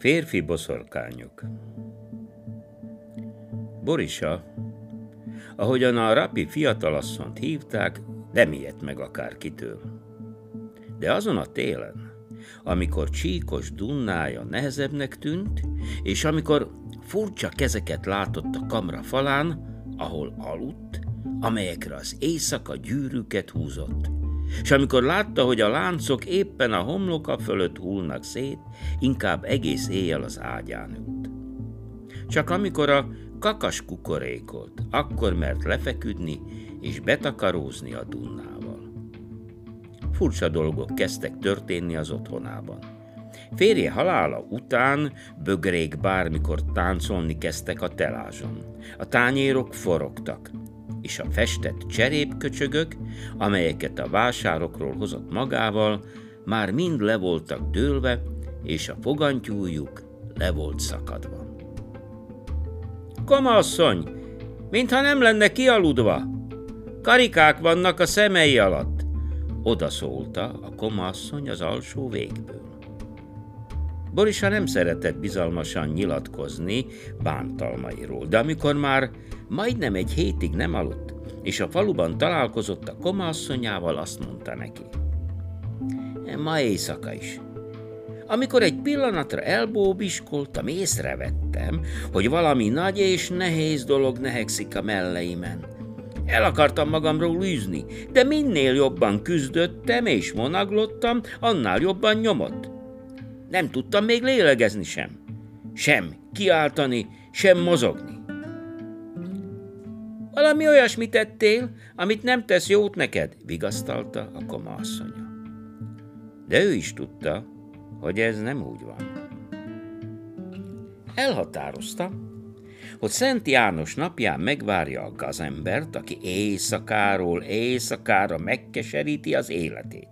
Férfi boszorkányok Borisa, ahogyan a rapi fiatalasszont hívták, nem ijedt meg akárkitől. De azon a télen, amikor csíkos dunnája nehezebbnek tűnt, és amikor furcsa kezeket látott a kamra falán, ahol aludt, amelyekre az éjszaka gyűrűket húzott, és amikor látta, hogy a láncok éppen a homloka fölött hullnak szét, inkább egész éjjel az ágyán ült. Csak amikor a kakas kukorékolt, akkor mert lefeküdni és betakarózni a Dunnával. Furcsa dolgok kezdtek történni az otthonában. Férje halála után bögrék bármikor táncolni kezdtek a telázson. A tányérok forogtak, és a festett cserépköcsögök, amelyeket a vásárokról hozott magával, már mind le voltak dőlve, és a fogantyújuk le volt szakadva. Komasszony, mintha nem lenne kialudva. Karikák vannak a szemei alatt, oda szólta a komasszony az alsó végből. Borisa nem szeretett bizalmasan nyilatkozni bántalmairól, de amikor már majdnem egy hétig nem aludt, és a faluban találkozott a komasszonyával, azt mondta neki. Ma éjszaka is. Amikor egy pillanatra elbóbiskoltam, észrevettem, hogy valami nagy és nehéz dolog nehegszik a melleimen. El akartam magamról űzni, de minél jobban küzdöttem és monaglottam, annál jobban nyomott. Nem tudtam még lélegezni sem. Sem kiáltani, sem mozogni. Valami olyasmit tettél, amit nem tesz jót neked, vigasztalta a koma asszonya. De ő is tudta, hogy ez nem úgy van. Elhatározta, hogy Szent János napján megvárja a gazembert, aki éjszakáról éjszakára megkeseríti az életét.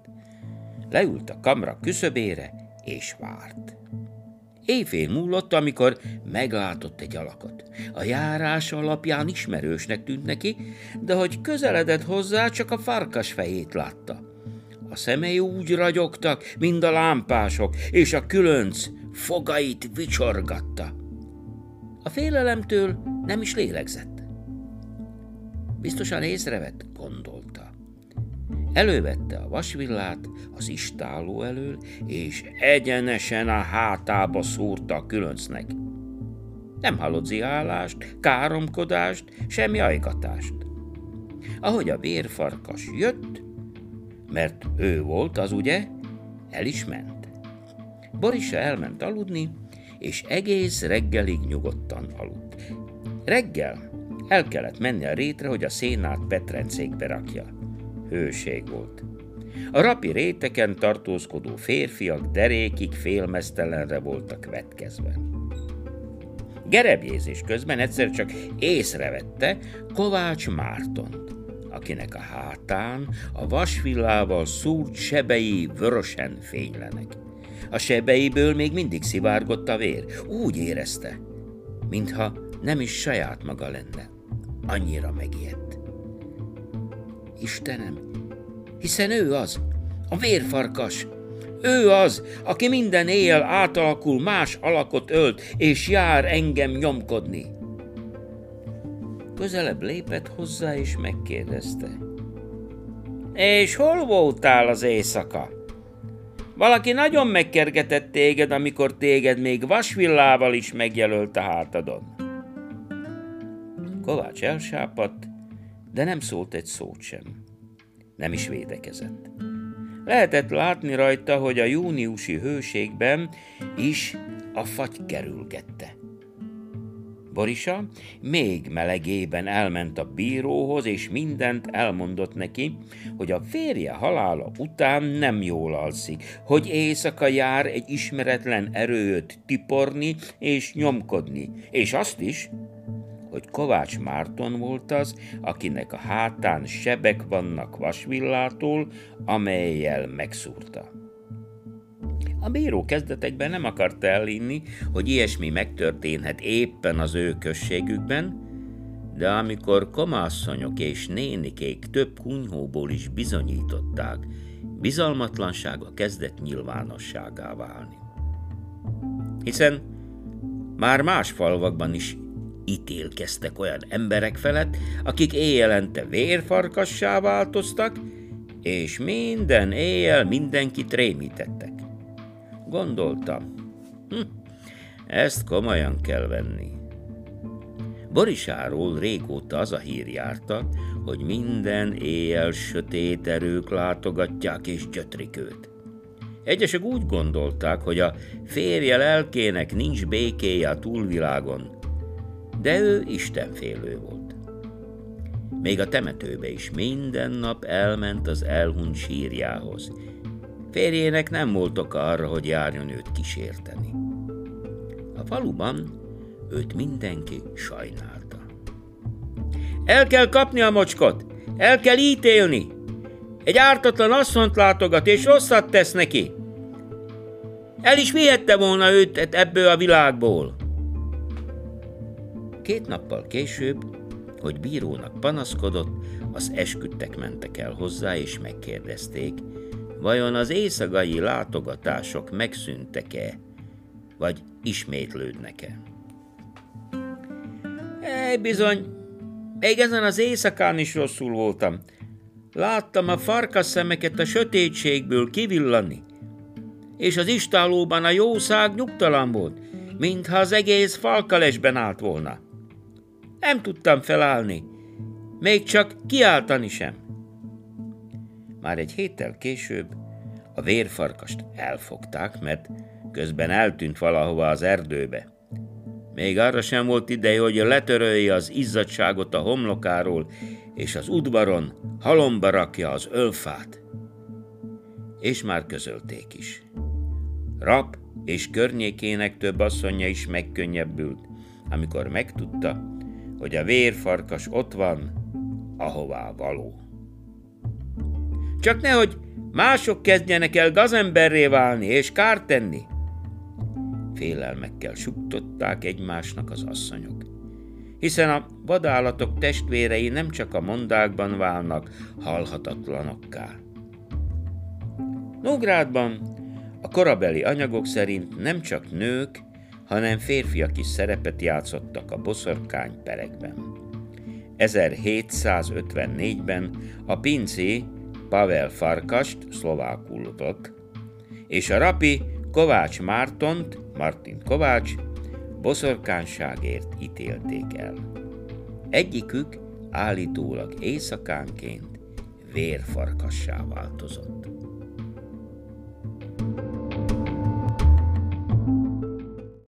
Leült a kamra küszöbére, és várt. Éjfél múlott, amikor meglátott egy alakot. A járás alapján ismerősnek tűnt neki, de hogy közeledett hozzá, csak a farkas fejét látta. A szemei úgy ragyogtak, mint a lámpások, és a különc fogait vicsorgatta. A félelemtől nem is lélegzett. Biztosan észrevett, gondolta. Elővette a vasvillát az istáló elől, és egyenesen a hátába szúrta a különcnek. Nem hallott zihálást, káromkodást, semmi ajkatást. Ahogy a vérfarkas jött, mert ő volt az ugye, el is ment. Borisa elment aludni, és egész reggelig nyugodtan aludt. Reggel el kellett menni a rétre, hogy a szénát petrencékbe rakja. Hőség volt. A rapi réteken tartózkodó férfiak derékig félmeztelenre voltak vetkezve. Gerebjézés közben egyszer csak észrevette Kovács Mártont akinek a hátán a vasvillával szúrt sebei vörösen fénylenek. A sebeiből még mindig szivárgott a vér. Úgy érezte, mintha nem is saját maga lenne. Annyira megijedt. Istenem, hiszen ő az, a vérfarkas. Ő az, aki minden éjjel átalakul, más alakot ölt, és jár engem nyomkodni. Közelebb lépett hozzá, és megkérdezte. És hol voltál az éjszaka? Valaki nagyon megkergetett téged, amikor téged még vasvillával is megjelölt a hátadon. Kovács elsápadt, de nem szólt egy szót sem. Nem is védekezett. Lehetett látni rajta, hogy a júniusi hőségben is a fagy kerülgette. Borisa még melegében elment a bíróhoz, és mindent elmondott neki, hogy a férje halála után nem jól alszik, hogy éjszaka jár egy ismeretlen erőt tiporni és nyomkodni, és azt is, hogy Kovács Márton volt az, akinek a hátán sebek vannak vasvillától, amelyel megszúrta. A bíró kezdetekben nem akart elinni, hogy ilyesmi megtörténhet éppen az ő községükben, de amikor komászonyok és nénikék több kunyhóból is bizonyították, bizalmatlansága kezdett nyilvánosságá válni. Hiszen már más falvakban is ítélkeztek olyan emberek felett, akik éjjelente vérfarkassá változtak, és minden éjjel mindenkit rémítettek. Gondoltam, hm, ezt komolyan kell venni. Borisáról régóta az a hír járta, hogy minden éjjel sötét erők látogatják és gyötrik őt. Egyesek úgy gondolták, hogy a férje lelkének nincs békéje a túlvilágon, de ő istenfélő volt. Még a temetőbe is minden nap elment az elhunyt sírjához. Férjének nem volt oka arra, hogy járjon őt kísérteni. A faluban őt mindenki sajnálta. El kell kapni a mocskot, el kell ítélni. Egy ártatlan asszont látogat, és rosszat tesz neki. El is vihette volna őt ebből a világból. Két nappal később, hogy bírónak panaszkodott, az esküdtek mentek el hozzá, és megkérdezték, vajon az éjszagai látogatások megszűntek-e, vagy ismétlődnek-e. Ej, bizony, még ezen az éjszakán is rosszul voltam. Láttam a farkas szemeket a sötétségből kivillani, és az istálóban a jószág nyugtalan volt, mintha az egész falkalesben állt volna. Nem tudtam felállni, még csak kiáltani sem. Már egy héttel később a vérfarkast elfogták, mert közben eltűnt valahova az erdőbe. Még arra sem volt ideje, hogy letörölje az izzadságot a homlokáról, és az udvaron halomba rakja az ölfát. És már közölték is. Rap és környékének több asszonya is megkönnyebbült, amikor megtudta, hogy a vérfarkas ott van, ahová való. Csak nehogy mások kezdjenek el gazemberré válni és kárt tenni. Félelmekkel suttották egymásnak az asszonyok. Hiszen a vadállatok testvérei nem csak a mondákban válnak halhatatlanokká. Nógrádban a korabeli anyagok szerint nem csak nők, hanem férfiak is szerepet játszottak a boszorkány perekben. 1754-ben a pinci Pavel Farkast, szlovákul vök, és a rapi Kovács Mártont, Martin Kovács, boszorkánságért ítélték el. Egyikük állítólag éjszakánként vérfarkassá változott.